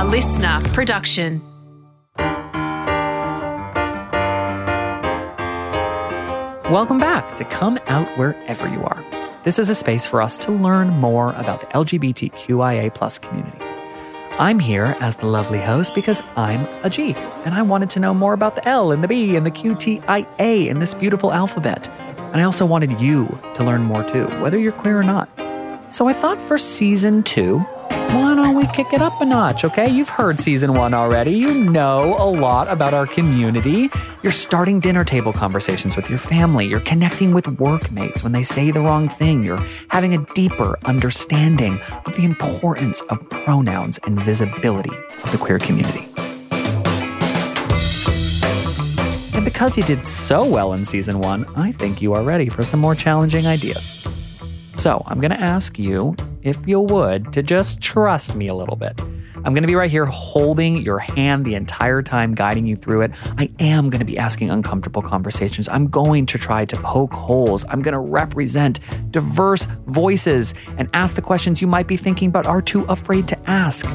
a listener production. Welcome back to Come Out Wherever You Are. This is a space for us to learn more about the LGBTQIA plus community. I'm here as the lovely host because I'm a G, and I wanted to know more about the L and the B and the Q, T, I, A in this beautiful alphabet. And I also wanted you to learn more too, whether you're queer or not. So I thought for season two, why don't we kick it up a notch, okay? You've heard season one already. You know a lot about our community. You're starting dinner table conversations with your family. You're connecting with workmates when they say the wrong thing. You're having a deeper understanding of the importance of pronouns and visibility of the queer community. And because you did so well in season one, I think you are ready for some more challenging ideas. So I'm going to ask you, if you would, to just trust me a little bit. I'm going to be right here holding your hand the entire time, guiding you through it. I am going to be asking uncomfortable conversations. I'm going to try to poke holes. I'm going to represent diverse voices and ask the questions you might be thinking but are too afraid to ask.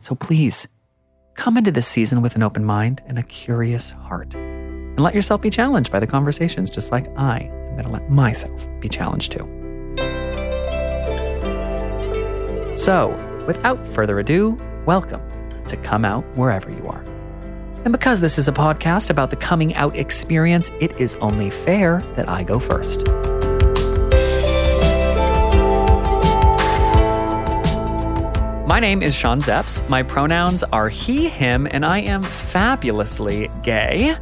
So please, come into this season with an open mind and a curious heart. And let yourself be challenged by the conversations, just like I to let myself be challenged too. So, without further ado, welcome to Come Out Wherever You Are. And because this is a podcast about the coming out experience, it is only fair that I go first. My name is Sean Zepps. My pronouns are he, him, and I am fabulously gay.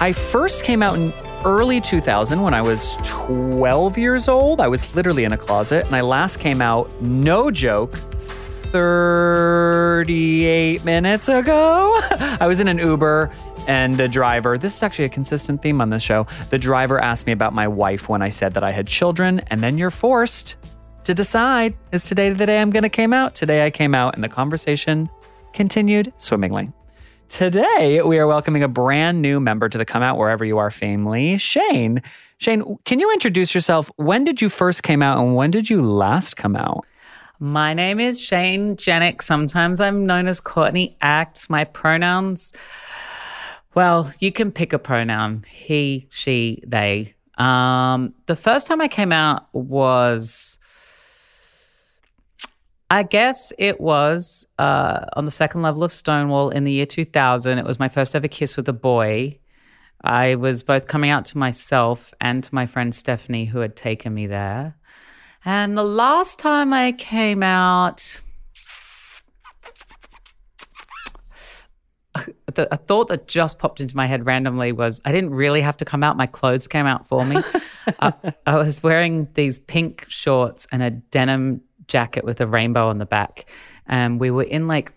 I first came out in early 2000 when I was 12 years old. I was literally in a closet, and I last came out, no joke, 38 minutes ago. I was in an Uber and a driver, this is actually a consistent theme on this show. The driver asked me about my wife when I said that I had children, and then you're forced to decide is today the day I'm going to came out? Today I came out, and the conversation continued swimmingly. Today, we are welcoming a brand new member to the Come Out Wherever You Are family, Shane. Shane, can you introduce yourself? When did you first came out and when did you last come out? My name is Shane Jenek. Sometimes I'm known as Courtney Act. My pronouns, well, you can pick a pronoun he, she, they. Um, the first time I came out was I guess it was uh, on the second level of Stonewall in the year 2000. It was my first ever kiss with a boy. I was both coming out to myself and to my friend Stephanie, who had taken me there. And the last time I came out, the, a thought that just popped into my head randomly was I didn't really have to come out. My clothes came out for me. I was wearing these pink shorts and a denim jacket with a rainbow on the back. And we were in like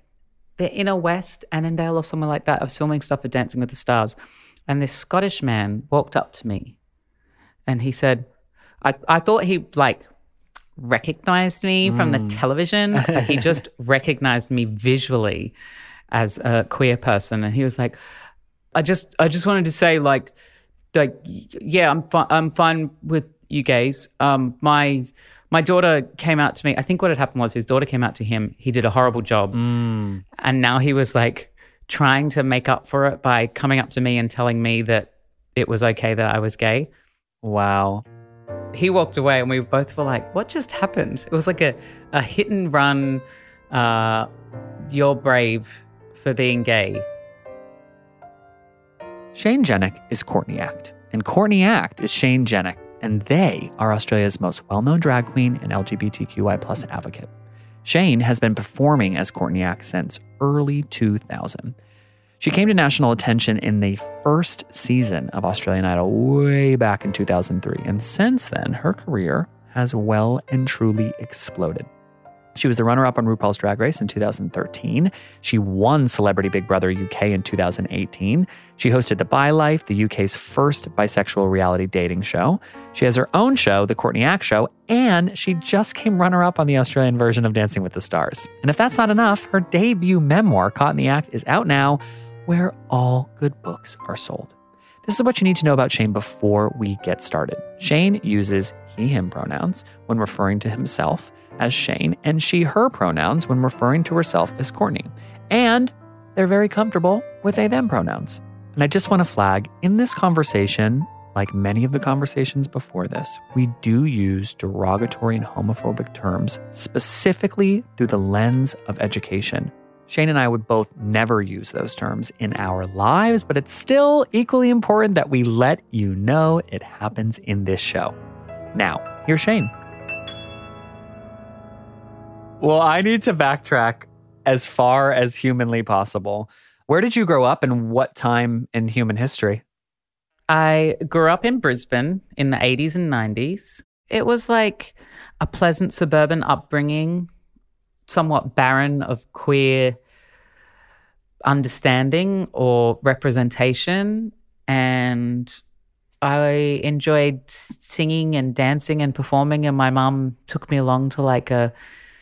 the inner west, Annandale or somewhere like that. I was filming stuff for Dancing with the Stars. And this Scottish man walked up to me and he said, I, I thought he like recognized me mm. from the television, but he just recognized me visually as a queer person. And he was like, I just I just wanted to say like like yeah, I'm fine I'm fine with you gays. Um my my daughter came out to me. I think what had happened was his daughter came out to him. He did a horrible job. Mm. And now he was like trying to make up for it by coming up to me and telling me that it was okay that I was gay. Wow. He walked away and we both were like, what just happened? It was like a, a hit and run, uh, you're brave for being gay. Shane Jenek is Courtney Act, and Courtney Act is Shane Jenek and they are Australia's most well known drag queen and LGBTQI plus advocate. Shane has been performing as Courtney since early 2000. She came to national attention in the first season of Australian Idol way back in 2003, and since then, her career has well and truly exploded. She was the runner up on RuPaul's Drag Race in 2013. She won Celebrity Big Brother UK in 2018. She hosted The Bi Life, the UK's first bisexual reality dating show. She has her own show, The Courtney Act Show, and she just came runner up on the Australian version of Dancing with the Stars. And if that's not enough, her debut memoir, Caught in the Act, is out now, where all good books are sold. This is what you need to know about Shane before we get started. Shane uses he, him pronouns when referring to himself as Shane and she, her pronouns when referring to herself as Courtney. And they're very comfortable with they, them pronouns. And I just want to flag in this conversation, like many of the conversations before this, we do use derogatory and homophobic terms specifically through the lens of education. Shane and I would both never use those terms in our lives, but it's still equally important that we let you know it happens in this show. Now, here's Shane. Well, I need to backtrack as far as humanly possible. Where did you grow up and what time in human history? I grew up in Brisbane in the 80s and 90s. It was like a pleasant suburban upbringing, somewhat barren of queer understanding or representation. And I enjoyed singing and dancing and performing. And my mum took me along to like a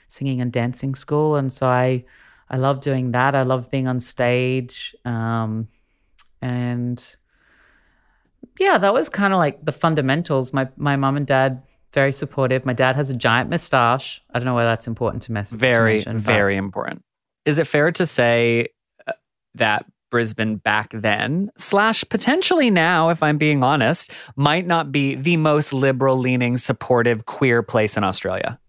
singing and dancing school, and so I I love doing that. I love being on stage, um, and yeah, that was kind of like the fundamentals. My my mom and dad very supportive. My dad has a giant moustache. I don't know why that's important to mess. Very to mention, very important. Is it fair to say uh, that Brisbane back then, slash potentially now, if I'm being honest, might not be the most liberal leaning, supportive, queer place in Australia?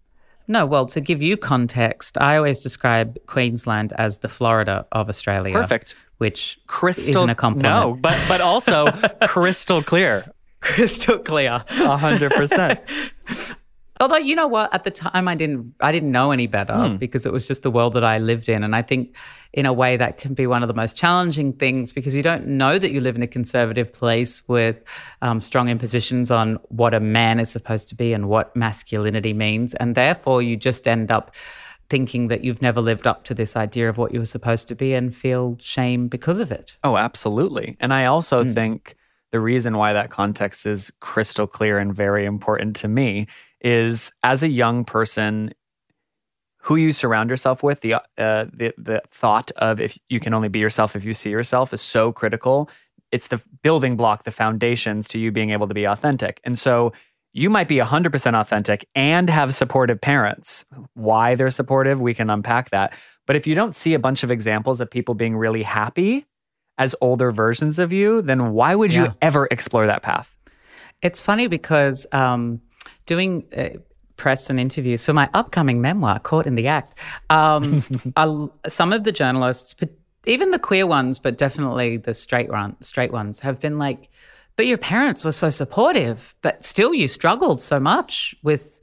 No, well, to give you context, I always describe Queensland as the Florida of Australia. Perfect. Which crystal isn't a compliment. No, but but also crystal clear. Crystal clear. A hundred percent. Although you know what, at the time I didn't I didn't know any better Hmm. because it was just the world that I lived in, and I think in a way that can be one of the most challenging things because you don't know that you live in a conservative place with um, strong impositions on what a man is supposed to be and what masculinity means, and therefore you just end up thinking that you've never lived up to this idea of what you were supposed to be and feel shame because of it. Oh, absolutely. And I also think the reason why that context is crystal clear and very important to me is as a young person who you surround yourself with the uh, the the thought of if you can only be yourself if you see yourself is so critical. It's the building block the foundations to you being able to be authentic. And so you might be 100% authentic and have supportive parents. Why they're supportive we can unpack that. But if you don't see a bunch of examples of people being really happy as older versions of you then why would Yeah. you ever explore that path? It's funny because um, doing uh, press and interviews for my upcoming memoir, Caught in the Act, um, some of the journalists, but even the queer ones, but definitely the straight one, straight ones, have been like, "But your parents were so supportive, but still you struggled so much with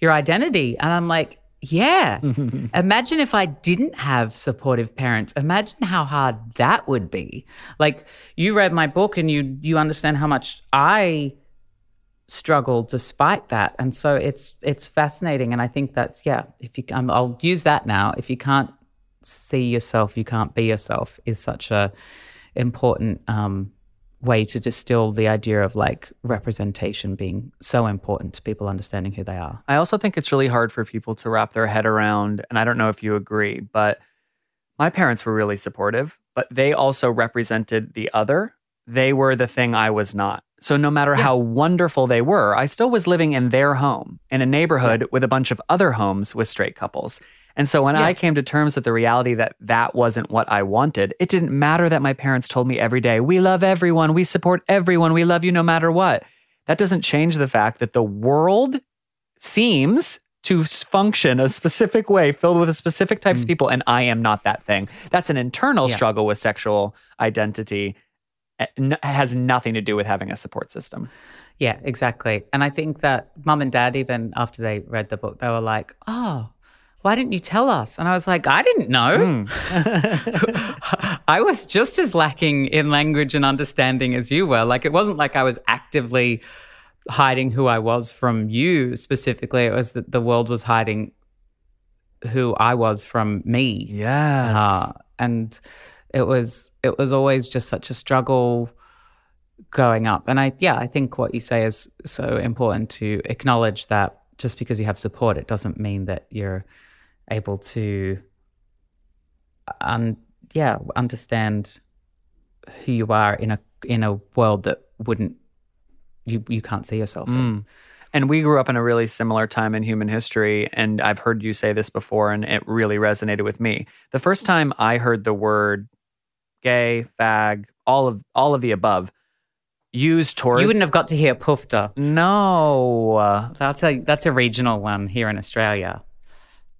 your identity," and I'm like. Yeah. Imagine if I didn't have supportive parents. Imagine how hard that would be. Like you read my book and you you understand how much I struggle despite that and so it's it's fascinating and i think that's yeah if you i'll use that now if you can't see yourself you can't be yourself is such a important um way to distill the idea of like representation being so important to people understanding who they are I also think it's really hard for people to wrap their head around, and I don't know if you agree, but my parents were really supportive, but they also represented the other. They were the thing I was not. So no matter how wonderful they were, I still was living in their home in a neighborhood with a bunch of other homes with straight couples. And so when I came to terms with the reality that that wasn't what I wanted, it didn't matter that my parents told me every day, we love everyone, we support everyone, we love you no matter what. That doesn't change the fact that the world seems to function a specific way, filled with a specific types of mm. people, and I am not that thing. That's an internal Yeah. struggle with sexual identity. It has nothing to do with having a support system. yeah exactly and i think that mum and dad even after they read the book they were like oh why didn't you tell us and i was like i didn't know I was just as lacking in language and understanding as you were. Like, it wasn't like I was actively hiding who I was from you specifically. It was that the world was hiding who I was from me. Yes. Uh, and it was it was always just such a struggle growing up. And I yeah, I think what you say is so important to acknowledge that just because you have support, it doesn't mean that you're able to un, yeah, understand who you are in a in a world that wouldn't you you can't see yourself in. Mm. And we grew up in a really similar time in human history. And I've heard you say this before, and it really resonated with me. The first time I heard the word gay, fag, all of all of the above use towards You wouldn't have got to hear Pufta. no. That's a that's a regional one here in Australia.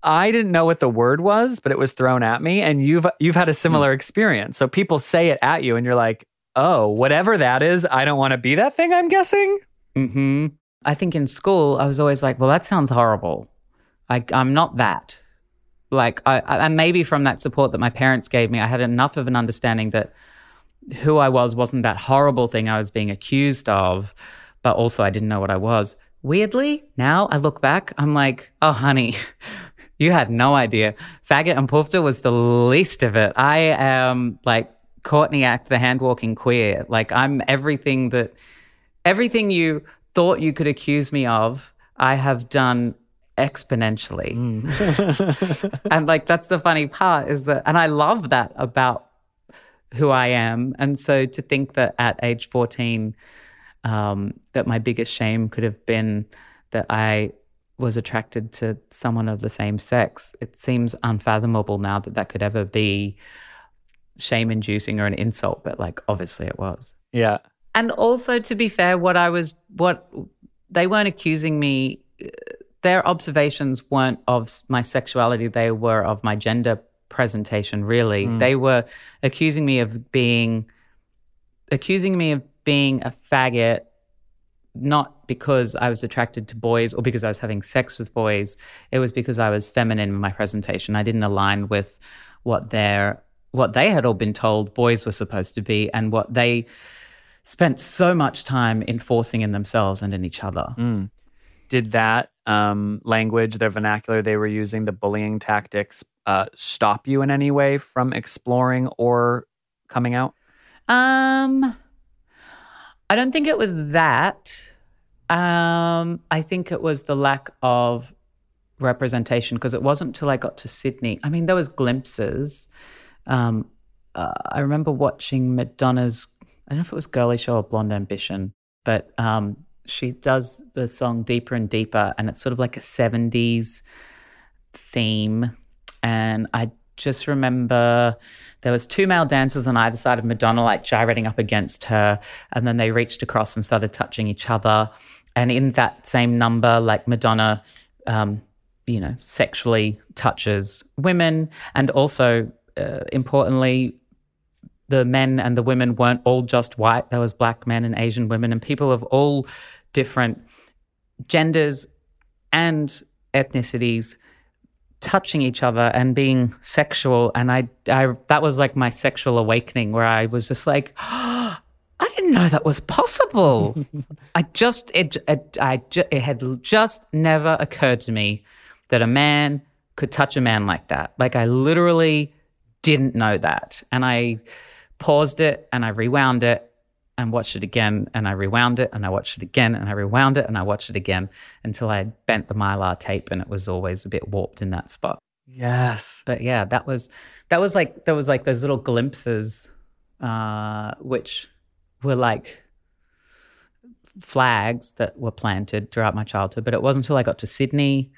I didn't know what the word was, but it was thrown at me, and you've you've had a similar experience. So people say it at you, and you're like, "Oh, whatever that is, I don't want to be that thing." I'm guessing. hmm I think in school I was always like, well, that sounds horrible. I, I'm not that. Like, I, I, and maybe from that support that my parents gave me, I had enough of an understanding that who I was wasn't that horrible thing I was being accused of, but also I didn't know what I was. Weirdly, now I look back, I'm like, oh, honey, you had no idea. Faggot and Pufta was the least of it. I am like Courtney Act, the hand walking queer. Like, I'm everything that, everything you thought you could accuse me of, I have done exponentially. and like, that's the funny part is that, and I love that about who I am. And so to think that at age 14, um, that my biggest shame could have been that I was attracted to someone of the same sex, it seems unfathomable now that that could ever be shame inducing or an insult, but like obviously it was. Yeah. And also, to be fair, what I was, what they weren't accusing me, their observations weren't of my sexuality, they were of my gender presentation, really. Mm. They were accusing me of being, accusing me of being a faggot, not because I was attracted to boys or because I was having sex with boys. It was because I was feminine in my presentation. I didn't align with what their, what they had all been told boys were supposed to be and what they, spent so much time enforcing in themselves and in each other. Mm. Did that um, language, their vernacular they were using, the bullying tactics, uh, stop you in any way from exploring or coming out? Um, I don't think it was that. Um, I think it was the lack of representation because it wasn't till I got to Sydney. I mean, there was glimpses. Um, uh, I remember watching Madonna's. I don't know if it was Girlie Show or Blonde Ambition, but um, she does the song Deeper and Deeper, and it's sort of like a 70s theme. And I just remember there was two male dancers on either side of Madonna, like gyrating up against her, and then they reached across and started touching each other. And in that same number, like Madonna, um, you know, sexually touches women, and also uh, importantly, the men and the women weren't all just white. There was black men and Asian women and people of all different genders and ethnicities touching each other and being sexual. And I, I that was like my sexual awakening where I was just like, I didn't know that was possible. I just it, it I ju- it had just never occurred to me that a man could touch a man like that. Like I literally didn't know that, and I paused it and I rewound it and watched it again and I rewound it and I watched it again and I rewound it and I watched it again until I had bent the mylar tape and it was always a bit warped in that spot. Yes. But yeah, that was that was like there was like those little glimpses uh which were like flags that were planted throughout my childhood. But it wasn't until I got to Sydney.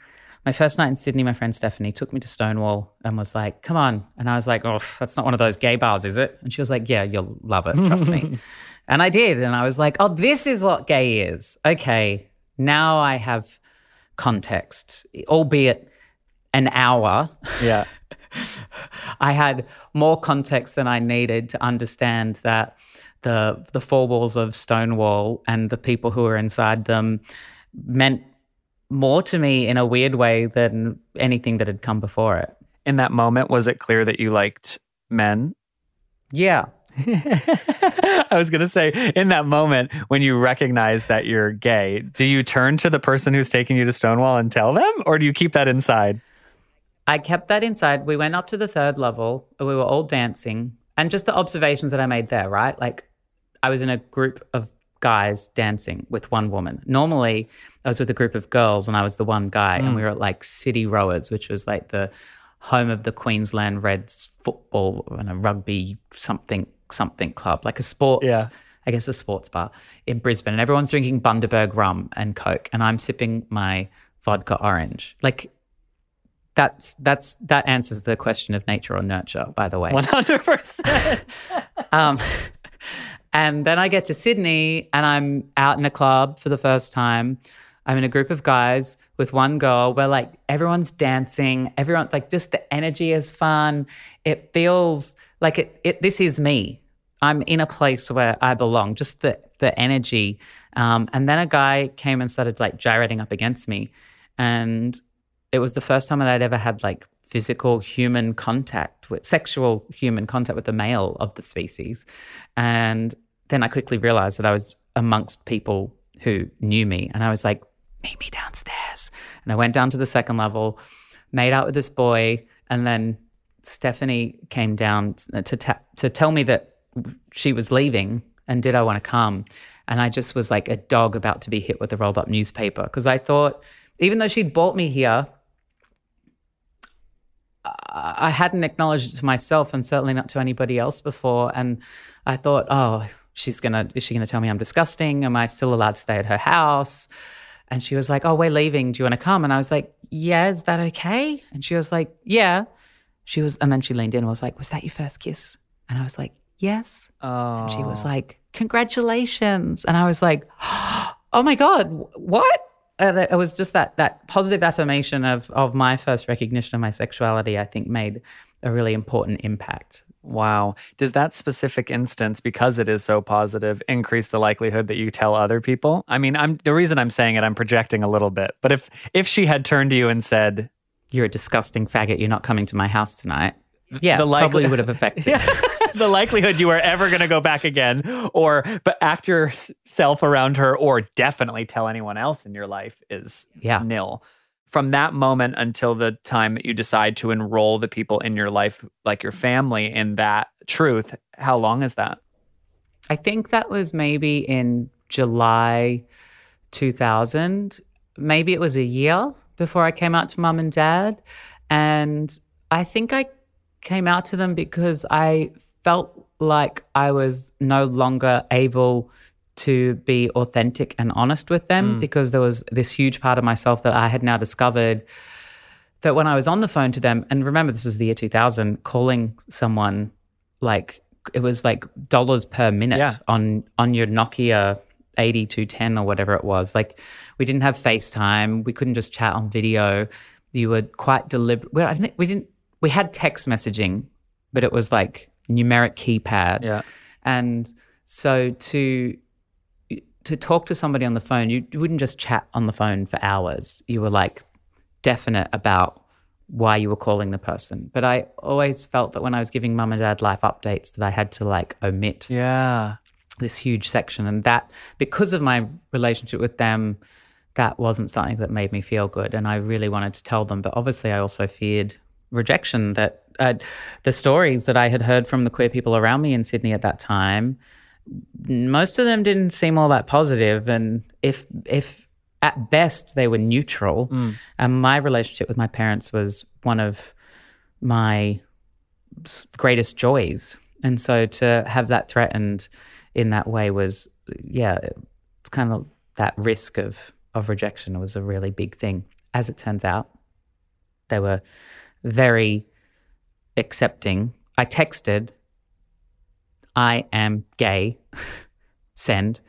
My first night in Sydney, my friend Stephanie took me to Stonewall and was like, "Come on!" And I was like, "Oh, that's not one of those gay bars, is it?" And she was like, "Yeah, you'll love it, trust me." And I did, and I was like, "Oh, this is what gay is." Okay, now I have context, albeit an hour. Yeah. I had more context than I needed to understand that the the four walls of Stonewall and the people who were inside them meant more to me in a weird way than anything that had come before it. In that moment, was it clear that you liked men? Yeah. I was going to say, in that moment, when you recognize that you're gay, do you turn to the person who's taking you to Stonewall and tell them, or do you keep that inside? I kept that inside. We went up to the third level. We were all dancing. And just the observations that I made there, right? Like I was in a group of guys dancing with one woman. Normally, I was with a group of girls and I was the one guy. And mm. we were at like City Rowers, which was like the home of the Queensland Reds football and a rugby something something club, like a sports Yeah. I guess a sports bar in Brisbane, and everyone's drinking Bundaberg rum and Coke, and I'm sipping my vodka orange. Like that's that's that answers the question of nature or nurture, by the way. One hundred percent. Um, And then I get to Sydney and I'm out in a club for the first time. I'm in a group of guys with one girl where like everyone's dancing, everyone like just the energy is fun. It feels like it, it this is me. I'm in a place where I belong, just the the energy. Um, and then a guy came and started like gyrating up against me. And it was the first time that I'd ever had like physical human contact with sexual human contact with a male of the species. And then I quickly realized that I was amongst people who knew me. And I was like, meet me downstairs. And I went down to the second level, made out with this boy, and then Stephanie came down to ta- to tell me that she was leaving and did I want to come? And I just was like a dog about to be hit with a rolled up newspaper because I thought, even though she'd brought me here, I hadn't acknowledged it to myself and certainly not to anybody else before. And I thought, oh, she's gonna is she gonna tell me I'm disgusting? Am I still allowed to stay at her house? And she was like, Oh, we're leaving. Do you want to come? And I was like, Yeah, is that okay? And she was like, Yeah. She was, and then she leaned in and was like, Was that your first kiss? And I was like, Yes. Oh. And she was oh. like, Congratulations. And I was like, Oh my God, what? And it was just that that positive affirmation of of my first recognition of my sexuality, I think made a really important impact. Wow. Does that specific instance, because it is so positive, increase the likelihood that you tell other people? I mean, I'm the reason I'm saying it, I'm projecting a little bit. But if if she had turned to you and said, You're a disgusting faggot, you're not coming to my house tonight. Yeah, The likely- probably would have affected. the likelihood you are ever going to go back again or but act yourself around her or definitely tell anyone else in your life is Yeah. nil from that moment until the time that you decide to enroll the people in your life like your family in that truth how long is that I think that was maybe in July 2000. Maybe it was a year before I came out to mum and dad. And I think I came out to them because I felt like I was no longer able to be authentic and honest with them mm. because there was this huge part of myself that I had now discovered that when I was on the phone to them, and remember this was the year 2000, calling someone like it was like dollars per minute Yeah. on on your Nokia 8210 or whatever it was. Like we didn't have FaceTime, we couldn't just chat on video. You were quite deliberate. Well, I think we didn't. We had text messaging, but it was like numeric keypad. Yeah. And so to to talk to somebody on the phone, you, you wouldn't just chat on the phone for hours. You were like definite about why you were calling the person. But I always felt that when I was giving mum and dad life updates that I had to like omit yeah this huge section and that because of my relationship with them that wasn't something that made me feel good and I really wanted to tell them but obviously I also feared rejection that uh, the stories that I had heard from the queer people around me in Sydney at that time most of them didn't seem all that positive and if if at best they were neutral and my relationship with my parents was one of my greatest joys. And so to have that threatened in that way was yeah it's kind of that risk of of rejection was a really big thing. As it turns out they were very accepting. I texted i am gay send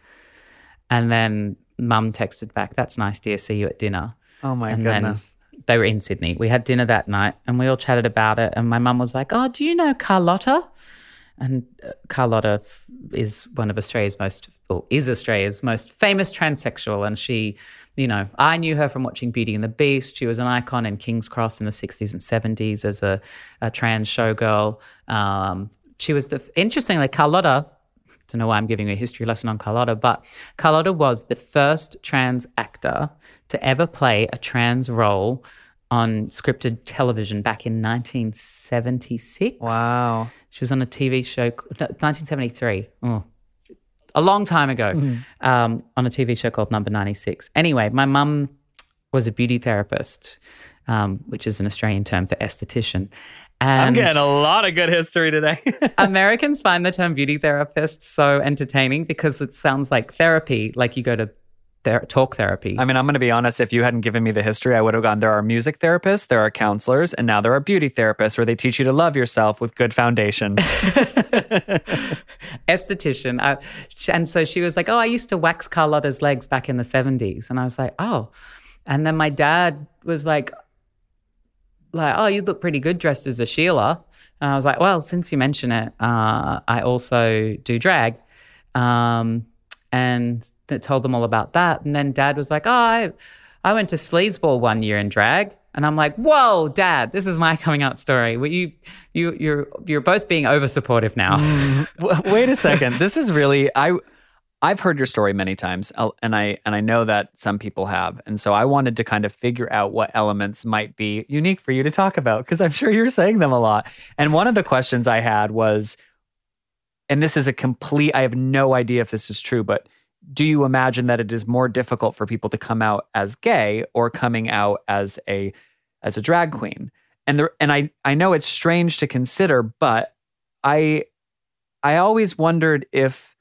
and then mum texted back that's nice dear see you at dinner oh my and goodness then they were in Sydney. We had dinner that night and we all chatted about it. And my mum was like, Oh, do you know Carlotta? And uh, Carlotta is one of Australia's most, or is Australia's most famous transsexual. And she, you know, I knew her from watching Beauty and the Beast. She was an icon in King's Cross in the 60s and 70s as a, a trans showgirl. Um, she was the, interestingly, Carlotta don't know why I'm giving a history lesson on Carlotta, but Carlotta was the first trans actor to ever play a trans role on scripted television back in 1976. wow She was on a TV show, no, 1973. Oh, a long time ago, um, on a TV show called Number 96. Anyway, my mum was a beauty therapist um, which is an Australian term for esthetician. I'm getting a lot of good history today. Americans find the term beauty therapist so entertaining because it sounds like therapy, like you go to ther- talk therapy. I mean, I'm going to be honest. If you hadn't given me the history, I would have gone. There are music therapists, there are counselors, and now there are beauty therapists where they teach you to love yourself with good foundation. esthetician. I, and so she was like, Oh, I used to wax Carlotta's legs back in the 70s. And I was like, Oh. And then my dad was like, like, oh, you look pretty good dressed as a Sheila. And I was like, well, since you mention it, uh, I also do drag. Um, and told them all about that. And then dad was like, oh, I, I went to Sleazeball one year in drag. And I'm like, whoa, dad, this is my coming out story. You, you, you're, you're both being over supportive now. W- Wait a second. This is really I. I've heard your story many times, and I and I know that some people have, and so I wanted to kind of figure out what elements might be unique for you to talk about because I'm sure you're saying them a lot. And one of the questions I had was, and this is a complete. I have no idea if this is true, but do you imagine that it is more difficult for people to come out as gay or coming out as a as a drag queen? And there, and I I know it's strange to consider, but I I always wondered if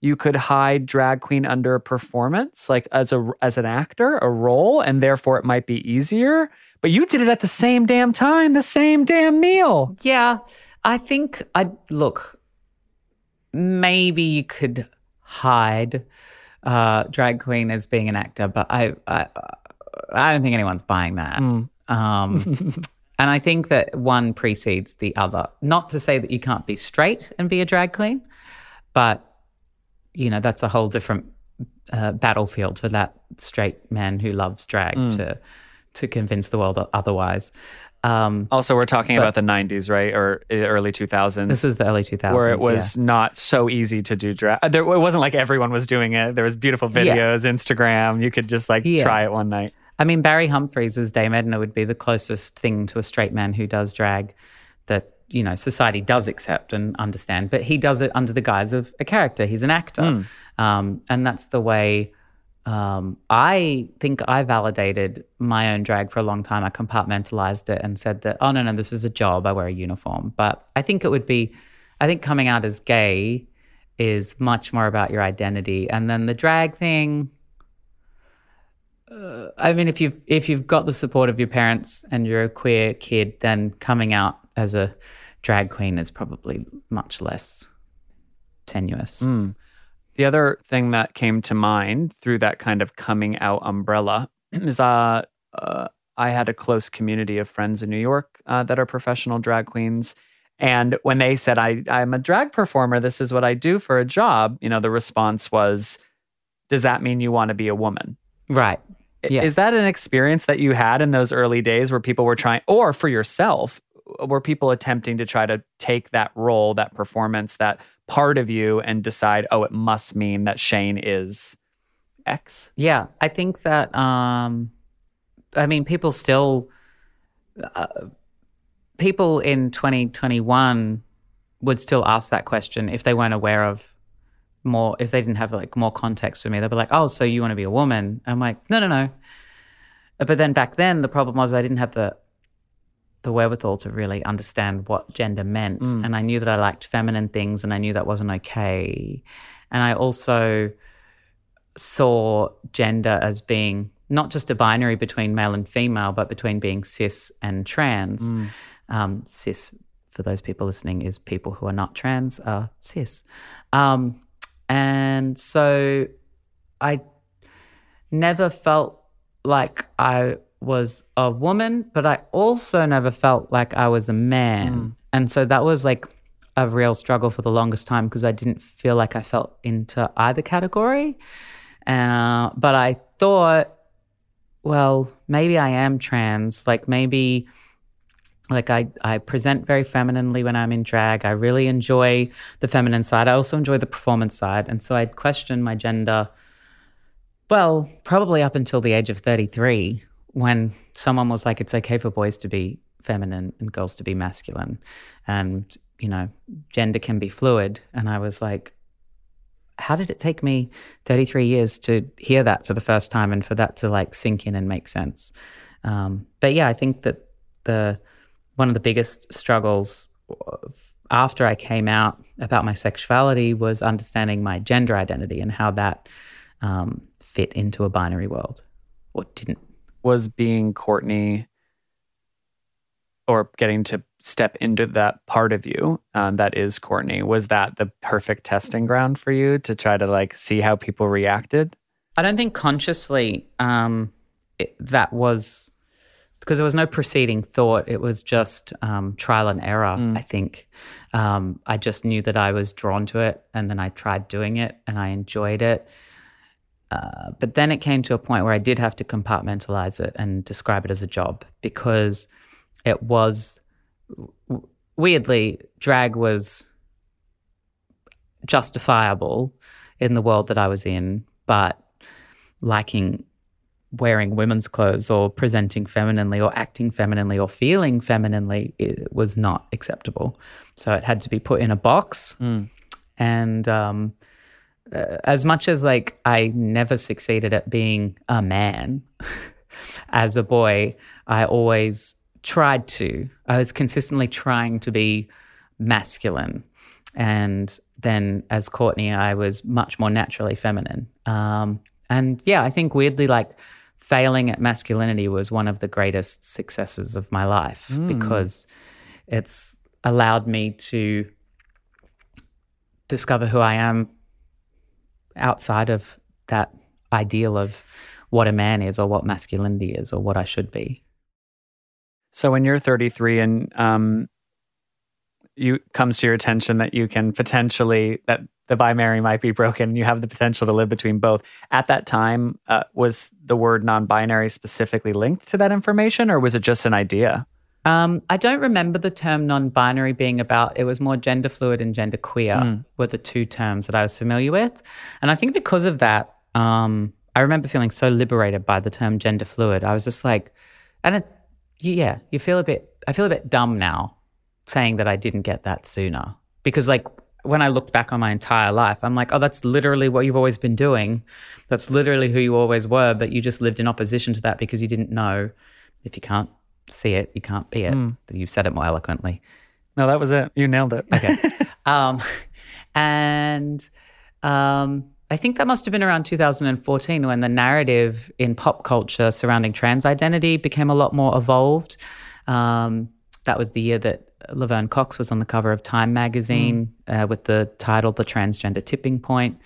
you could hide drag queen under a performance, like as a as an actor, a role, and therefore it might be easier. But you did it at the same damn time, the same damn meal. Yeah, I think I look. Maybe you could hide uh, drag queen as being an actor, but I, I, I don't think anyone's buying that. Um, and I think that one precedes the other. Not to say that you can't be straight and be a drag queen, but you know that's a whole different uh, battlefield for that straight man who loves drag to to convince the world otherwise. Um, Also, we're talking about the '90s, right, or uh, early 2000s, this was the early 2000s. where it yeah. was not so easy to do drag. uh, There, it wasn't like everyone was doing it. There was beautiful Yeah. videos, Instagram. You could just like Yeah. try it one night. I mean, Barry Humphries as Dame Edna would be the closest thing to a straight man who does drag that, you know, society does accept and understand. But he does it under the guise of a character. He's an actor. Um, and that's the way um, I think I validated my own drag for a long time. I compartmentalized it and said that, oh, no, no, this is a job. I wear a uniform. But I think it would be, I think coming out as gay is much more about your identity. And then the drag thing, I mean, if you've if you've got the support of your parents and you're a queer kid, then coming out as a drag queen is probably much less tenuous. The other thing that came to mind through that kind of coming out umbrella is uh, uh, I had a close community of friends in New York uh, that are professional drag queens. And when they said, I, I'm a drag performer, this is what I do for a job, you know, the response was, Does that mean you want to be a woman? Right. Yeah. Is that an experience that you had in those early days where people were trying, or for yourself, were people attempting to try to take that role, that performance, that part of you and decide, oh, it must mean that Shane is X? Yeah, I think that. Um, I mean, people still. Uh, people in 2021 would still ask that question if they weren't aware of more. If they didn't have like more context for me, they'd be like, "Oh, so you want to be a woman?" I'm like, "No, no, no." But then back then, the problem was I didn't have the the wherewithal to really understand what gender meant, and I knew that I liked feminine things, and I knew that wasn't okay, and I also saw gender as being not just a binary between male and female, but between being cis and trans. Um, cis, for those people listening, is people who are not trans are cis. Um, and so I never felt like I was a woman, but I also never felt like I was a man. And so that was like a real struggle for the longest time because I didn't feel like I felt into either category. Uh, but I thought, well, maybe I am trans. Like maybe like I, I present very femininely when I'm in drag. I really enjoy the feminine side. I also enjoy the performance side. And so I'd question my gender, well, probably up until the age of 33, when someone was like, it's okay for boys to be feminine and girls to be masculine. And, you know, gender can be fluid. And I was like, how did it take me 33 years to hear that for the first time and for that to like sink in and make sense? Um, but yeah, I think that the one of the biggest struggles after I came out about my sexuality was understanding my gender identity and how that um, fit into a binary world or didn't. Was being Courtney or getting to step into that part of you um, that is Courtney, was that the perfect testing ground for you to try to like see how people reacted? I don't think consciously um, it, that was because there was no preceding thought. It was just um, trial and error. Mm. I think um, I just knew that I was drawn to it, and then I tried doing it, and I enjoyed it. Uh, but then it came to a point where I did have to compartmentalize it and describe it as a job because it was weirdly drag was justifiable in the world that I was in, but liking wearing women's clothes or presenting femininely or acting femininely or feeling femininely it was not acceptable. So it had to be put in a box. Mm. And um, uh, as much as like I never succeeded at being a man as a boy, I always tried to. I was consistently trying to be masculine. And then as Courtney, I was much more naturally feminine. Um, and yeah, I think weirdly, like failing at masculinity was one of the greatest successes of my life mm. because it's allowed me to discover who I am outside of that ideal of what a man is or what masculinity is or what I should be. So when you're 33 and um, you comes to your attention that you can potentially that the binary might be broken. You have the potential to live between both. At that time, uh, was the word non-binary specifically linked to that information, or was it just an idea? Um, I don't remember the term non-binary being about. It was more gender fluid and gender queer mm. were the two terms that I was familiar with, and I think because of that, um, I remember feeling so liberated by the term gender fluid. I was just like, and it, yeah, you feel a bit. I feel a bit dumb now saying that I didn't get that sooner because like when I looked back on my entire life, I'm like, oh, that's literally what you've always been doing. That's literally who you always were, but you just lived in opposition to that because you didn't know if you can't see it, you can't be it. Mm. You said it more eloquently. No, that was it. You nailed it. Okay. um, and um, I think that must have been around 2014 when the narrative in pop culture surrounding trans identity became a lot more evolved. Um, that was the year that Laverne Cox was on the cover of Time magazine mm. uh, with the title The Transgender Tipping Point.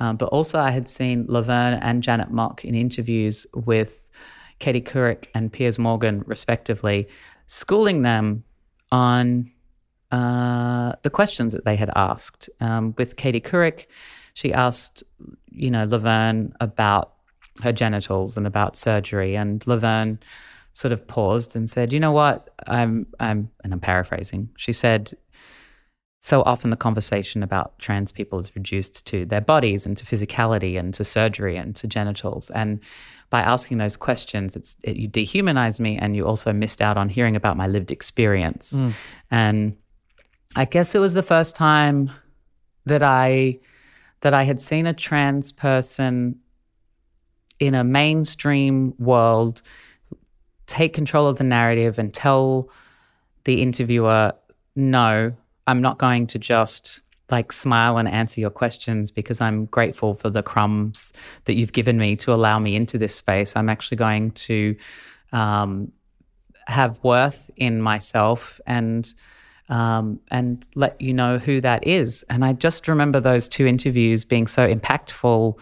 Um, but also, I had seen Laverne and Janet Mock in interviews with Katie Couric and Piers Morgan, respectively, schooling them on uh, the questions that they had asked. Um, with Katie Couric, she asked, you know, Laverne about her genitals and about surgery, and Laverne sort of paused and said, "You know what? I'm I'm and I'm paraphrasing. She said, so often the conversation about trans people is reduced to their bodies and to physicality and to surgery and to genitals. And by asking those questions, it's it, you dehumanize me, and you also missed out on hearing about my lived experience. Mm. And I guess it was the first time that I that I had seen a trans person in a mainstream world take control of the narrative and tell the interviewer, no, I'm not going to just like smile and answer your questions because I'm grateful for the crumbs that you've given me to allow me into this space. I'm actually going to um, have worth in myself and um, and let you know who that is. And I just remember those two interviews being so impactful,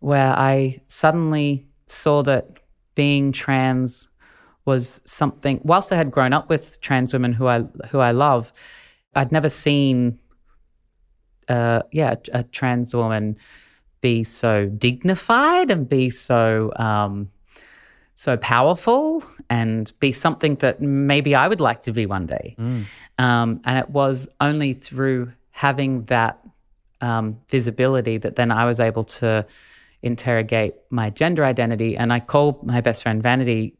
where I suddenly saw that being trans was something. Whilst I had grown up with trans women who I who I love, I'd never seen, uh, yeah, a, a trans woman be so dignified and be so um, so powerful and be something that maybe I would like to be one day. Mm. Um, and it was only through having that um, visibility that then I was able to interrogate my gender identity. And I called my best friend Vanity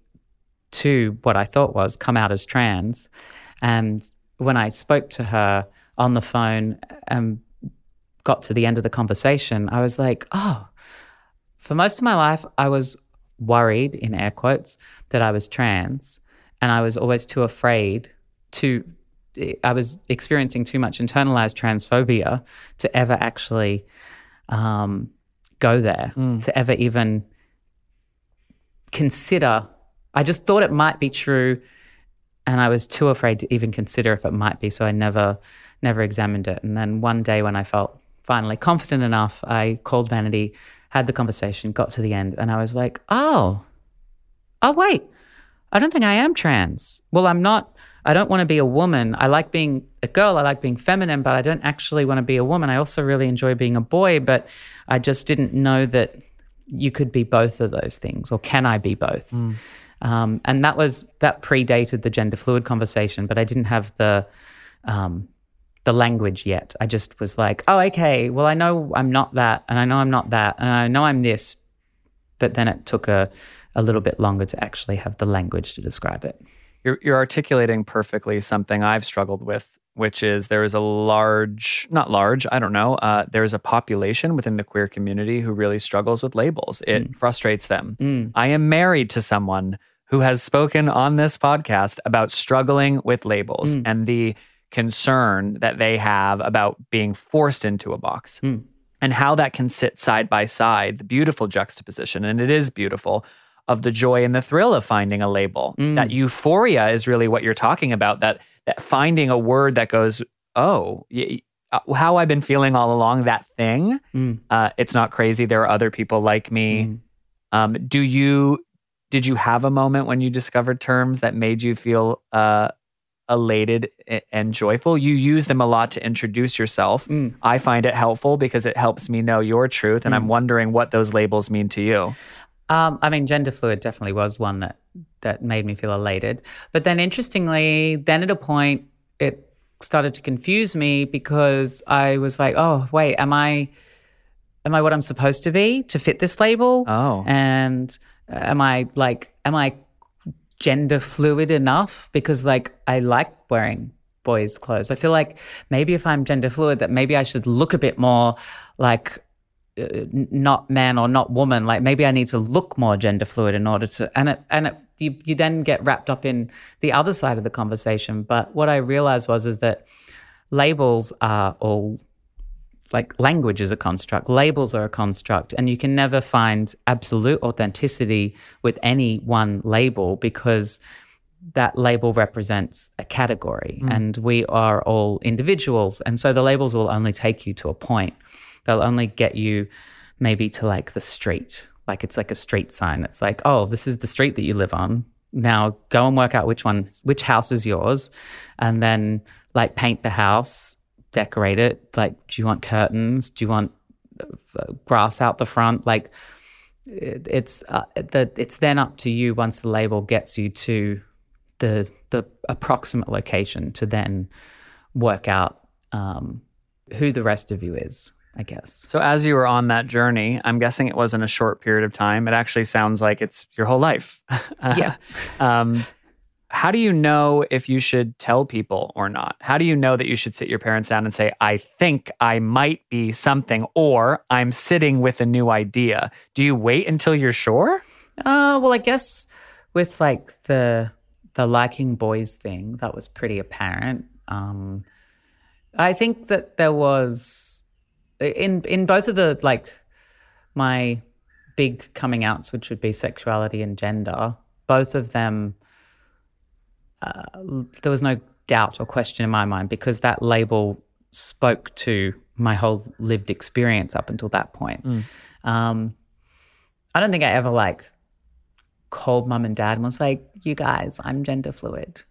to what I thought was come out as trans. And when I spoke to her on the phone and got to the end of the conversation, I was like, oh, for most of my life, I was worried, in air quotes, that I was trans. And I was always too afraid to, I was experiencing too much internalized transphobia to ever actually um, go there, to ever even consider. I just thought it might be true. And I was too afraid to even consider if it might be. So I never, never examined it. And then one day when I felt finally confident enough, I called Vanity, had the conversation, got to the end, and I was like, oh, oh, wait, I don't think I am trans. Well, I'm not, I don't want to be a woman. I like being a girl, I like being feminine, but I don't actually want to be a woman. I also really enjoy being a boy, but I just didn't know that you could be both of those things, or can I be both? Mm. Um, and that was, that predated the gender fluid conversation, but I didn't have the, um, the language yet. I just was like, oh, okay, well, I know I'm not that, and I know I'm not that, and I know I'm this. But then it took a, a little bit longer to actually have the language to describe it. You're, you're articulating perfectly something I've struggled with, which is there is a large, not large, I don't know, uh, there's a population within the queer community who really struggles with labels. It frustrates them. I am married to someone who has spoken on this podcast about struggling with labels and the concern that they have about being forced into a box and how that can sit side by side, the beautiful juxtaposition, and it is beautiful, of the joy and the thrill of finding a label. That euphoria is really what you're talking about, that, that finding a word that goes, oh, y- uh, how I've been feeling all along, that thing, uh, it's not crazy. There are other people like me. Um, do you, did you have a moment when you discovered terms that made you feel uh, elated and joyful. You use them a lot to introduce yourself. I find it helpful because it helps me know your truth. And I'm wondering what those labels mean to you. Um, I mean, gender fluid definitely was one that that made me feel elated. But then, interestingly, then at a point, it started to confuse me because I was like, "Oh, wait, am I, am I what I'm supposed to be to fit this label? Oh. and am I like, am I gender fluid enough? Because like, I like wearing boys' clothes. I feel like maybe if I'm gender fluid, that maybe I should look a bit more like uh, not man or not woman. Like maybe I need to look more gender fluid in order to, and it, and it, you, you then get wrapped up in the other side of the conversation. But what I realized was, is that labels are all like language is a construct, labels are a construct, and you can never find absolute authenticity with any one label because that label represents a category mm. and we are all individuals. And so the labels will only take you to a point. They'll only get you maybe to like the street. Like it's like a street sign. It's like, oh, this is the street that you live on. Now go and work out which one, which house is yours. And then like paint the house, decorate it. Like, do you want curtains? Do you want uh, grass out the front? Like, it, it's uh, the it's then up to you once the label gets you to the the approximate location to then work out um, who the rest of you is. I guess. So, as you were on that journey, I'm guessing it wasn't a short period of time. It actually sounds like it's your whole life. Yeah. um, how do you know if you should tell people or not? How do you know that you should sit your parents down and say, I think I might be something, or I'm sitting with a new idea? Do you wait until you're sure? Uh, well, I guess with like the the liking boys thing, that was pretty apparent. Um, I think that there was in in both of the like my big coming outs, which would be sexuality and gender, both of them, uh, there was no doubt or question in my mind because that label spoke to my whole lived experience up until that point. Um, I don't think I ever like called mum and dad and was like, "You guys, I'm gender fluid."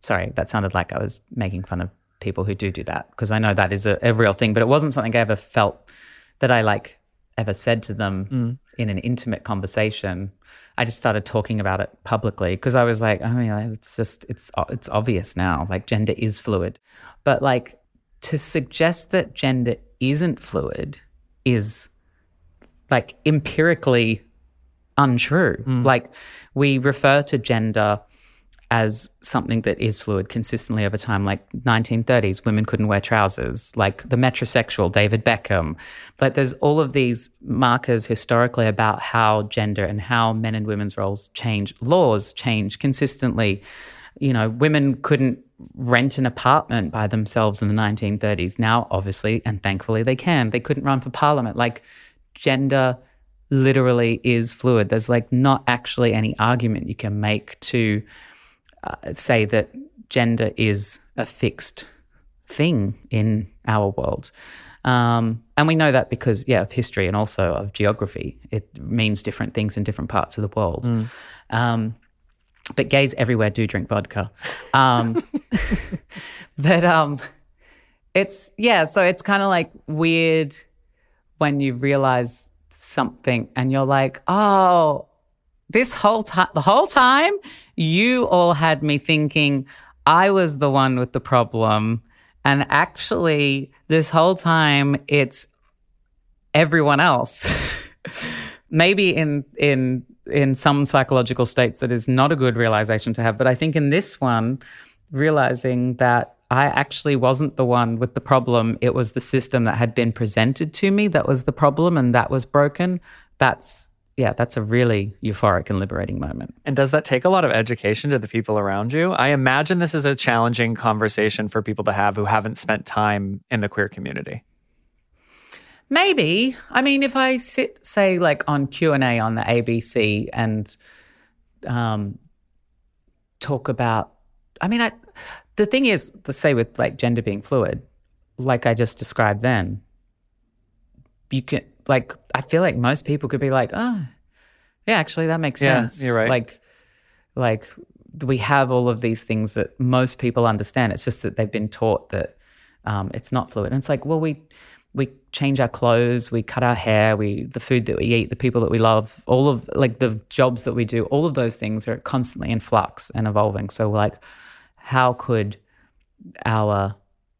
Sorry, that sounded like I was making fun of people who do do that because I know that is a, a real thing, but it wasn't something I ever felt that I like ever said to them mm. in an intimate conversation. I just started talking about it publicly because I was like, oh, I mean, it's just it's it's obvious now. Like gender is fluid, but like to suggest that gender isn't fluid is like empirically untrue. Mm. Like we refer to gender as something that is fluid consistently over time. Like 1930s, women couldn't wear trousers. Like the metrosexual David Beckham. Like there's all of these markers historically about how gender and how men and women's roles change. Laws change consistently. You know, women couldn't rent an apartment by themselves in the 1930s. Now, obviously, and thankfully, they can. They couldn't run for parliament. Like gender literally is fluid. There's like not actually any argument you can make to uh, say that gender is a fixed thing in our world. Um, and we know that because, yeah, of history and also of geography. It means different things in different parts of the world. Mm. Um, but gays everywhere do drink vodka. Um, but um, it's, yeah, so it's kind of like weird when you realize something and you're like, oh, this whole time, the whole time, you all had me thinking I was the one with the problem. And actually, this whole time, it's everyone else. Maybe in, in, in some psychological states, that is not a good realization to have. But I think in this one, realizing that I actually wasn't the one with the problem. It was the system that had been presented to me that was the problem and that was broken. That's yeah, that's a really euphoric and liberating moment. And does that take a lot of education to the people around you? I imagine this is a challenging conversation for people to have who haven't spent time in the queer community. Maybe. I mean, if I sit, say, like on Q and A on the ABC and um, talk about, I mean, I, the thing is, let's say with like gender being fluid, like I just described, then you can like I feel like most people could be like, oh, yeah, actually that makes yeah, sense. You're right. Like, like we have all of these things that most people understand. It's just that they've been taught that um, it's not fluid. And it's like, well, we we change our clothes, we cut our hair, we the food that we eat, the people that we love, all of like the jobs that we do, all of those things are constantly in flux and evolving. So like, how could our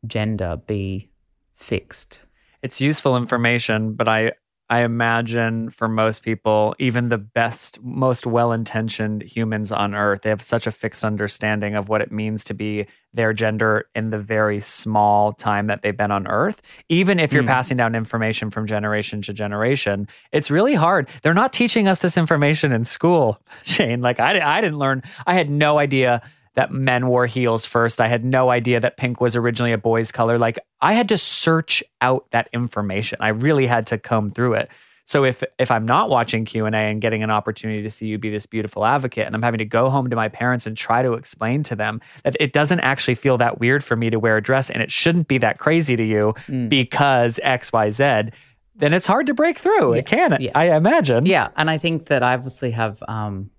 gender be fixed? It's useful information, but I I imagine for most people, even the best, most well intentioned humans on earth, they have such a fixed understanding of what it means to be their gender in the very small time that they've been on earth. Even if you're mm. passing down information from generation to generation, it's really hard. They're not teaching us this information in school, Shane. Like, I, I didn't learn, I had no idea that men wore heels first. I had no idea that pink was originally a boy's color. Like I had to search out that information. I really had to comb through it. So if if I'm not watching Q&A and getting an opportunity to see you be this beautiful advocate and I'm having to go home to my parents and try to explain to them that it doesn't actually feel that weird for me to wear a dress and it shouldn't be that crazy to you mm. because XYZ, then it's hard to break through. Yes, it can, yes. I imagine. Yeah, and I think that I obviously have um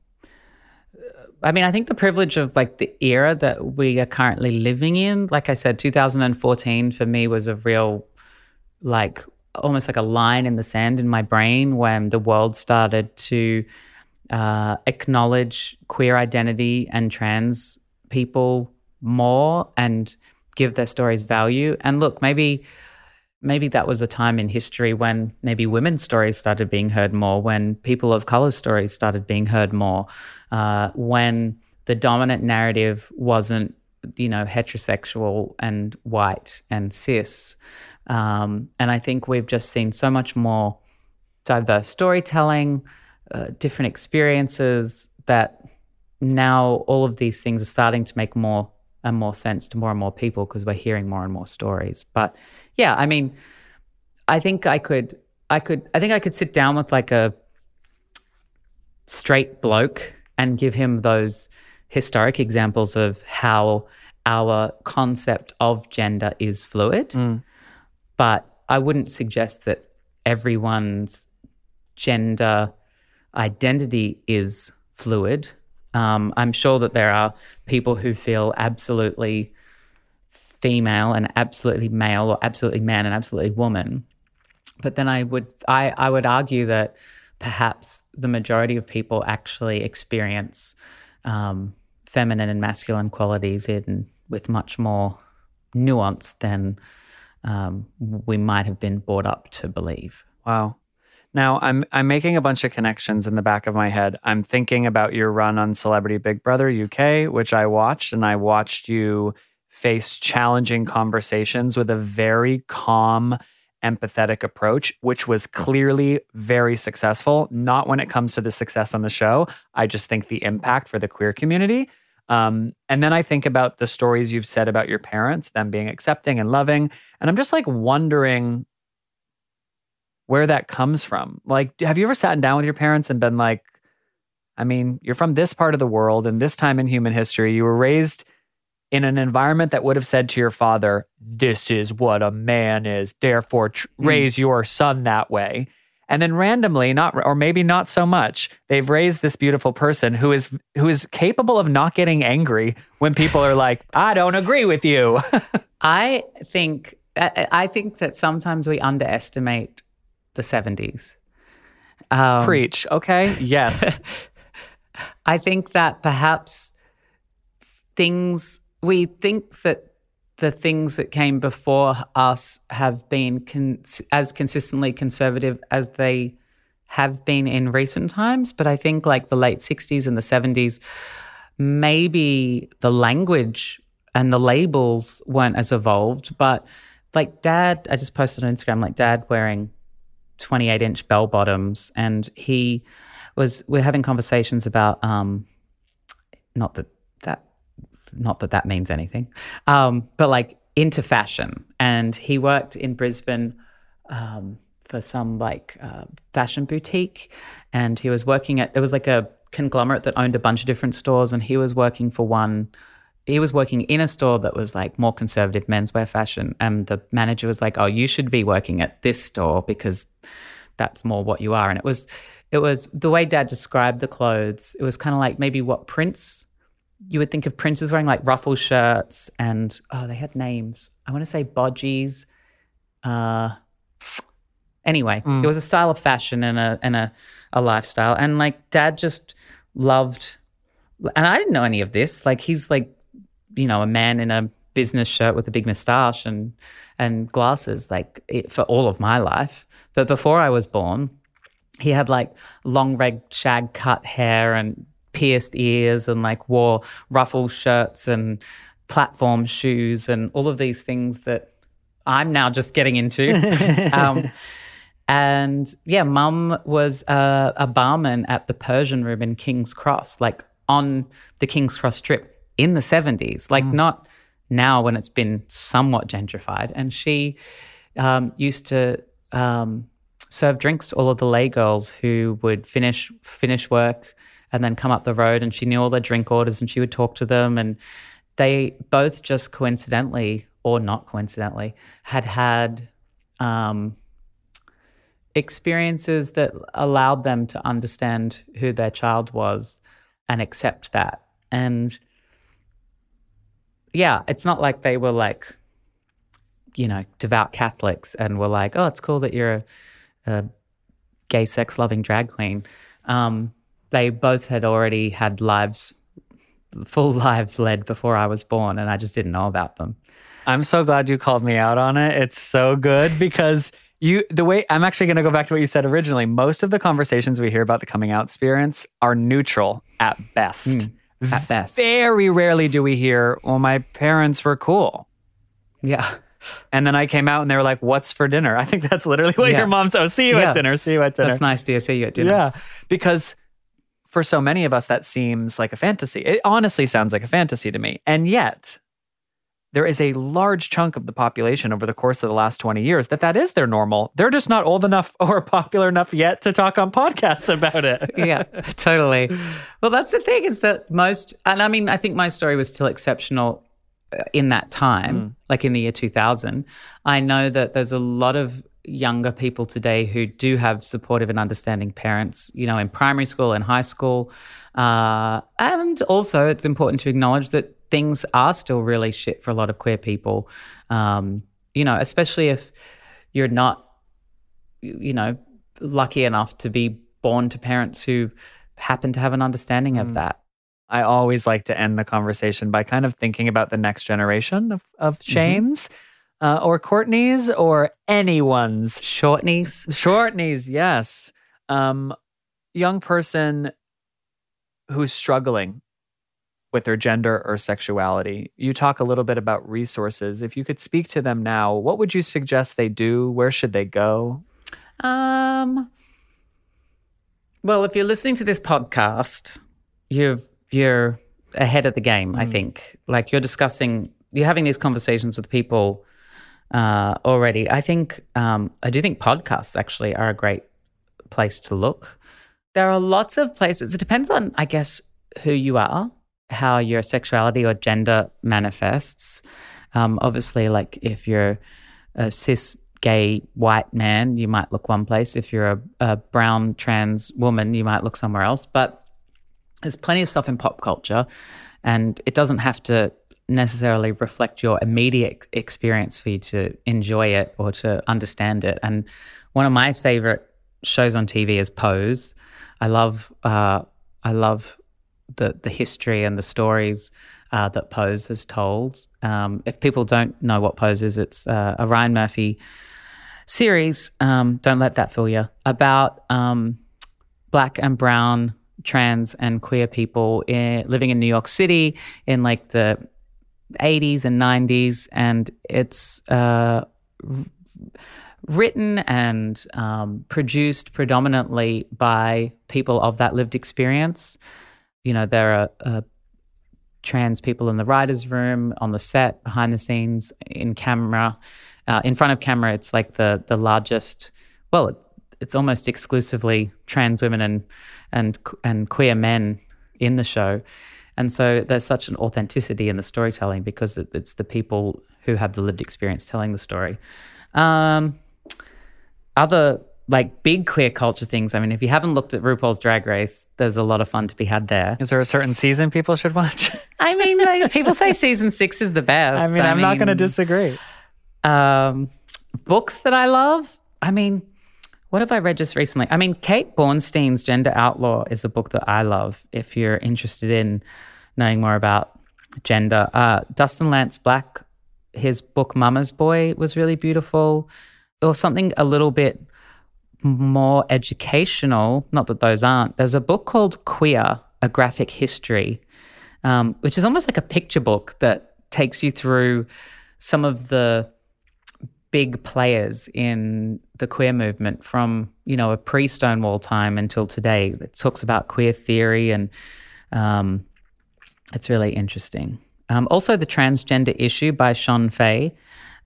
I mean, I think the privilege of like the era that we are currently living in, like I said, 2014 for me was a real, like, almost like a line in the sand in my brain when the world started to uh, acknowledge queer identity and trans people more and give their stories value. And look, maybe maybe that was a time in history when maybe women's stories started being heard more, when people of color stories started being heard more, uh, when the dominant narrative wasn't, you know, heterosexual and white and cis. Um, and I think we've just seen so much more diverse storytelling, uh, different experiences that now all of these things are starting to make more and more sense to more and more people because we're hearing more and more stories. But yeah, I mean, I think I could, I could, I think I could sit down with like a straight bloke and give him those historic examples of how our concept of gender is fluid. Mm. But I wouldn't suggest that everyone's gender identity is fluid. Um, I'm sure that there are people who feel absolutely female and absolutely male or absolutely man and absolutely woman. But then I would I, I would argue that perhaps the majority of people actually experience um, feminine and masculine qualities in with much more nuance than um, we might have been brought up to believe. Wow. Now I'm I'm making a bunch of connections in the back of my head. I'm thinking about your run on Celebrity Big Brother UK, which I watched, and I watched you face challenging conversations with a very calm, empathetic approach, which was clearly very successful. Not when it comes to the success on the show. I just think the impact for the queer community. Um, and then I think about the stories you've said about your parents, them being accepting and loving. And I'm just like wondering where that comes from. Like, have you ever sat down with your parents and been like, I mean, you're from this part of the world and this time in human history, you were raised in an environment that would have said to your father, This is what a man is, therefore tr- mm. raise your son that way. And then randomly, not or maybe not so much, they've raised this beautiful person who is who is capable of not getting angry when people are like, "I don't agree with you." I think I think that sometimes we underestimate the 70s. Um, Preach. Okay. Yes. I think that perhaps things, we think that the things that came before us have been con- as consistently conservative as they have been in recent times. But I think like the late 60s and the 70s, maybe the language and the labels weren't as evolved. But like dad, I just posted on Instagram, like dad wearing 28 inch bell bottoms. And he was, we're having conversations about, um, not that not that that means anything, um, but like into fashion. And he worked in Brisbane, um, for some like uh, fashion boutique. And he was working at, it was like a conglomerate that owned a bunch of different stores. And he was working for one he was working in a store that was like more conservative menswear fashion. And the manager was like, Oh, you should be working at this store because that's more what you are. And it was, it was the way dad described the clothes, it was kind of like maybe what Prince, you would think of Prince as wearing like ruffle shirts and, oh, they had names. I want to say bodgies. Uh, anyway, mm. it was a style of fashion and a, and a, a lifestyle. And like dad just loved, and I didn't know any of this. Like he's like you know, a man in a business shirt with a big moustache and and glasses like it, for all of my life. But before I was born, he had like long red shag cut hair and pierced ears and like wore ruffle shirts and platform shoes and all of these things that I'm now just getting into. um, and yeah, mum was a, a barman at the Persian Room in King's Cross, like on the King's Cross Strip in the 70s, like mm. not now when it's been somewhat gentrified. And she um, used to um, serve drinks to all of the lay girls who would finish finish work and then come up the road. And she knew all their drink orders, and she would talk to them. And they both just coincidentally, or not coincidentally, had had um, experiences that allowed them to understand who their child was and accept that. And yeah, it's not like they were like, you know, devout Catholics and were like, oh, it's cool that you're a, a gay sex loving drag queen. Um, they both had already had lives, full lives led before I was born, and I just didn't know about them. I'm so glad you called me out on it. It's so good because you the way I'm actually going to go back to what you said originally. Most of the conversations we hear about the coming out experience are neutral at best. Mm at best. Very rarely do we hear, well, my parents were cool. Yeah. And then I came out and they were like, what's for dinner? I think that's literally what yeah. your mom said. Oh, see you yeah. at dinner. See you at dinner. That's nice, dear. See you at dinner. Yeah. Because for so many of us, that seems like a fantasy. It honestly sounds like a fantasy to me. And yet, there is a large chunk of the population over the course of the last 20 years that that is their normal. They're just not old enough or popular enough yet to talk on podcasts about it. yeah, totally. Well, that's the thing is that most, and I mean, I think my story was still exceptional uh, in that time, mm. like in the year 2000. I know that there's a lot of younger people today who do have supportive and understanding parents, you know, in primary school and high school. Uh, and also, it's important to acknowledge that things are still really shit for a lot of queer people. Um, you know, especially if you're not, you know, lucky enough to be born to parents who happen to have an understanding of mm. that. I always like to end the conversation by kind of thinking about the next generation of, of mm-hmm. Mm-hmm. Uh, or Courtney's or anyone's Shortneys. Shortneys, yes. Um, young person who's struggling with their gender or sexuality. You talk a little bit about resources. If you could speak to them now, what would you suggest they do? Where should they go? Um. Well, if you're listening to this podcast, you've you're ahead of the game. I think, like you're discussing, you're having these conversations with people uh, already. I think um, I do think podcasts actually are a great place to look. There are lots of places. It depends on, I guess, who you are, how your sexuality or gender manifests. Um, obviously, like if you're a cis gay white man, you might look one place. If you're a, a brown trans woman, you might look somewhere else. But there's plenty of stuff in pop culture, and it doesn't have to necessarily reflect your immediate experience for you to enjoy it or to understand it. And one of my favorite shows on TV is Pose. I love uh, I love the the history and the stories uh, that Pose has told. Um, if people don't know what Pose is, it's uh, a Ryan Murphy series. Um, don't let that fool you about um, black and brown trans and queer people in, living in New York City in like the 80s and 90s, and it's uh, written and um, produced predominantly by people of that lived experience. You know, there are uh, trans people in the writer's room, on the set, behind the scenes, in camera. Uh, in front of camera, it's like the the largest. Well, it, it's almost exclusively trans women and and and queer men in the show, and so there's such an authenticity in the storytelling because it, it's the people who have the lived experience telling the story. Um, other like big queer culture things. I mean, if you haven't looked at RuPaul's Drag Race, there's a lot of fun to be had there. Is there a certain season people should watch? I mean, like, people say season six is the best. I mean, I'm not going to disagree. Um, books that I love. I mean, what have I read just recently? I mean, Kate Bornstein's Gender Outlaw is a book that I love. If you're interested in knowing more about gender, uh, Dustin Lance Black, his book Mama's Boy was really beautiful or something a little bit more educational, not that those aren't, there's a book called Queer, A Graphic History, um, which is almost like a picture book that takes you through some of the big players in the queer movement from, you know, a pre Stonewall time until today. It talks about queer theory and um, it's really interesting. Um, also, The Transgender Issue by Shon Faye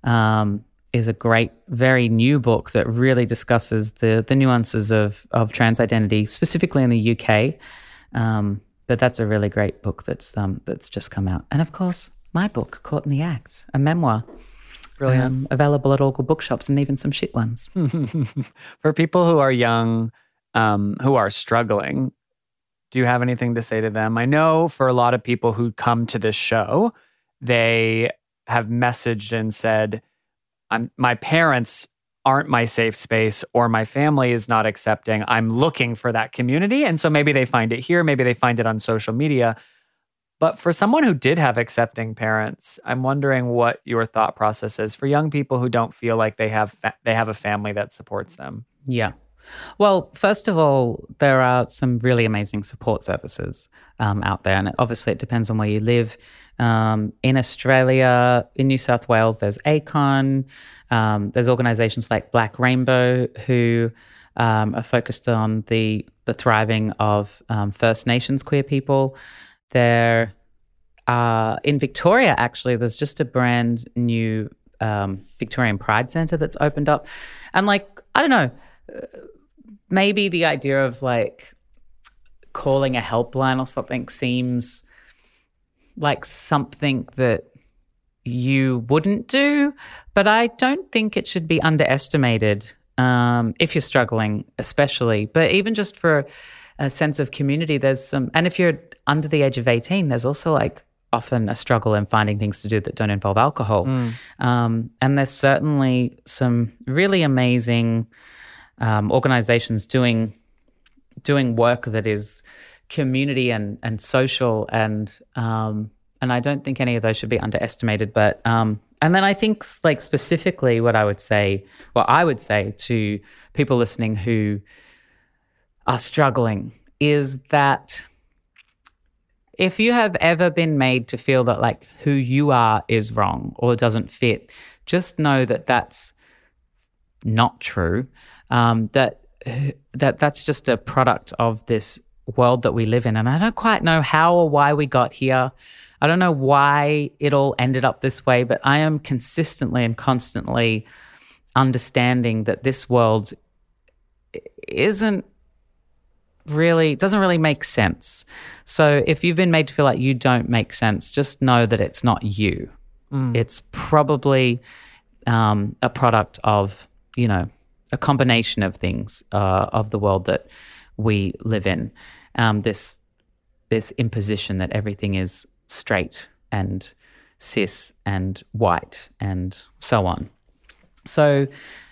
Um, is a great, very new book that really discusses the the nuances of of trans identity, specifically in the UK. Um, but that's a really great book that's um, that's just come out, and of course, my book, Caught in the Act, a memoir. Brilliant. Um, available at all good bookshops and even some shit ones. For people who are young, um, who are struggling, do you have anything to say to them? I know for a lot of people who come to this show, they have messaged and said, I'm my parents aren't my safe space or my family is not accepting. I'm looking for that community. And so maybe they find it here, maybe they find it on social media. But for someone who did have accepting parents, I'm wondering what your thought process is for young people who don't feel like they have fa- they have a family that supports them. Yeah. Well, first of all, there are some really amazing support services um, out there, and obviously it depends on where you live. Um, in Australia, in New South Wales, there's ACON. Um, there's organisations like Black Rainbow who um, are focused on the the thriving of um, First Nations queer people. There, uh, in Victoria, actually, there's just a brand new um, Victorian Pride Centre that's opened up, and like I don't know, maybe the idea of like calling a helpline or something seems like something that you wouldn't do, but I don't think it should be underestimated um, if you're struggling, especially. But even just for a sense of community, there's some, and if you're under the age of 18, there's also like often a struggle in finding things to do that don't involve alcohol. Um, and there's certainly some really amazing um, organizations doing doing work that is community and and social and um, and I don't think any of those should be underestimated. But um, and then I think like specifically what I would say, what I would say to people listening who are struggling is that if you have ever been made to feel that like who you are is wrong or doesn't fit, just know that that's not true. Um, that that that's just a product of this world that we live in, and I don't quite know how or why we got here. I don't know why it all ended up this way, but I am consistently and constantly understanding that this world isn't really doesn't really make sense. So if you've been made to feel like you don't make sense, just know that it's not you. Mm. It's probably um, a product of you know a combination of things uh, of the world that we live in. Um, this this imposition that everything is straight and cis and white and so on. So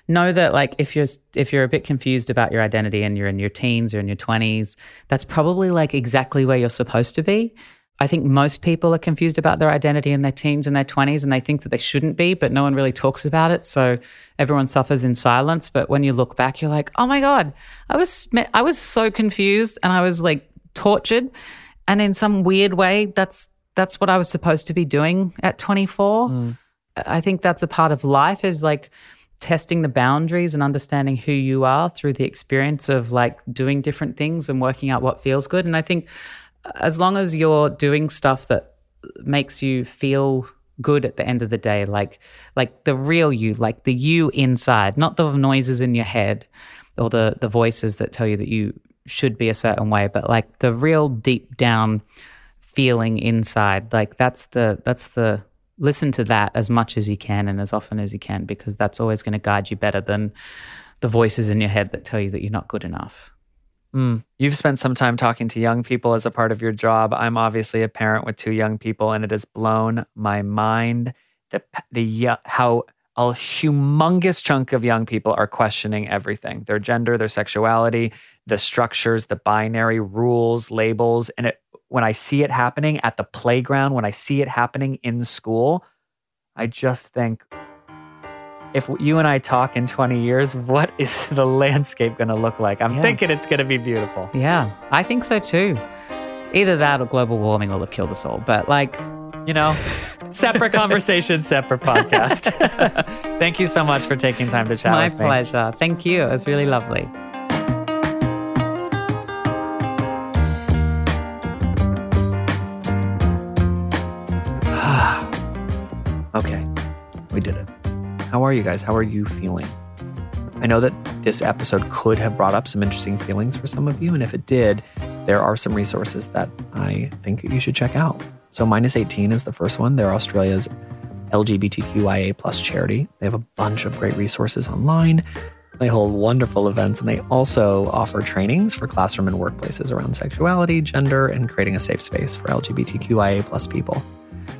know that like if you're if you're a bit confused about your identity and you're in your teens or in your 20s, that's probably like exactly where you're supposed to be. I think most people are confused about their identity in their teens and their 20s and they think that they shouldn't be, but no one really talks about it. So everyone suffers in silence, but when you look back you're like, "Oh my god, I was I was so confused and I was like tortured." And in some weird way, that's that's what I was supposed to be doing at 24. Mm. I think that's a part of life is like testing the boundaries and understanding who you are through the experience of like doing different things and working out what feels good. And I think as long as you're doing stuff that makes you feel good at the end of the day, like like the real you, like the you inside, not the noises in your head or the the voices that tell you that you should be a certain way, but like the real deep down feeling inside. Like that's the that's the listen to that as much as you can and as often as you can because that's always going to guide you better than the voices in your head that tell you that you're not good enough. Mm. You've spent some time talking to young people as a part of your job. I'm obviously a parent with two young people, and it has blown my mind the the how a humongous chunk of young people are questioning everything their gender, their sexuality, the structures, the binary rules, labels. And it when I see it happening at the playground, when I see it happening in school, I just think if you and I talk in 20 years, what is the landscape going to look like? I'm yeah. thinking it's going to be beautiful. Yeah, I think so too. Either that or global warming will have killed us all. But like, you know, separate conversation, separate podcast. Thank you so much for taking time to chat. With me. My pleasure. Me. Thank you. It was really lovely. How are you guys? How are you feeling? I know that this episode could have brought up some interesting feelings for some of you. And if it did, there are some resources that I think you should check out. So, Minus 18 is the first one. They're Australia's LGBTQIA plus charity. They have a bunch of great resources online. They hold wonderful events and they also offer trainings for classroom and workplaces around sexuality, gender, and creating a safe space for LGBTQIA plus people.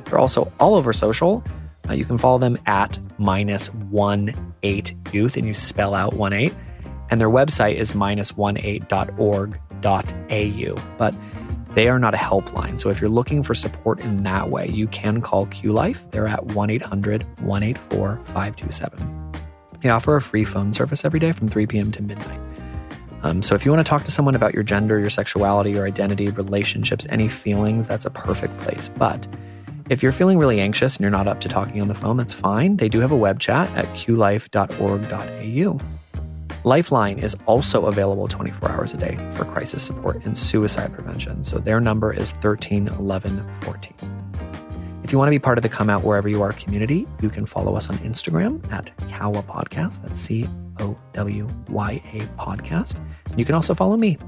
They're also all over social. Uh, you can follow them at minus one eight youth, and you spell out one eight. And their website is minus one eight.org.au. But they are not a helpline. So if you're looking for support in that way, you can call Q Life. They're at 1 800 184 527. They offer a free phone service every day from 3 p.m. to midnight. Um, so if you want to talk to someone about your gender, your sexuality, your identity, relationships, any feelings, that's a perfect place. But if you're feeling really anxious and you're not up to talking on the phone, that's fine. They do have a web chat at qlife.org.au. Lifeline is also available 24 hours a day for crisis support and suicide prevention. So their number is 13 11 14. If you want to be part of the Come Out Wherever You Are community, you can follow us on Instagram at Cowya Podcast. That's C O W Y A Podcast. You can also follow me.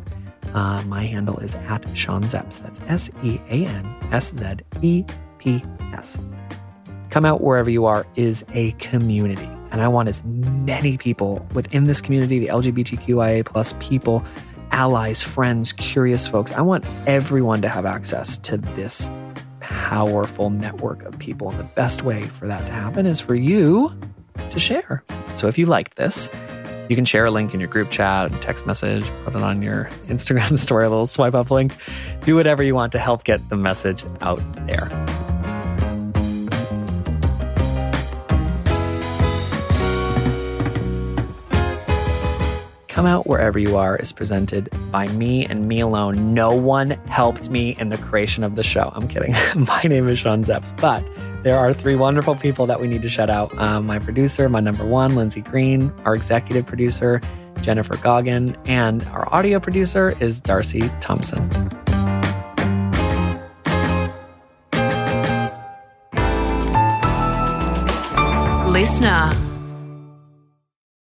Uh, my handle is at Sean Szeps. That's S E A N S Z E P.S. Come Out Wherever You Are is a community. And I want as many people within this community, the LGBTQIA plus people, allies, friends, curious folks. I want everyone to have access to this powerful network of people. And the best way for that to happen is for you to share. So if you liked this, you can share a link in your group chat, text message, put it on your Instagram story, a little swipe up link. Do whatever you want to help get the message out there. Come Out Wherever You Are is presented by me and me alone. No one helped me in the creation of the show. I'm kidding. my name is Sean Szeps, but there are three wonderful people that we need to shout out. Um, my producer, my number one, Lindsay Green, our executive producer, Jennifer Goggin, and our audio producer is Darcy Thompson. Listener.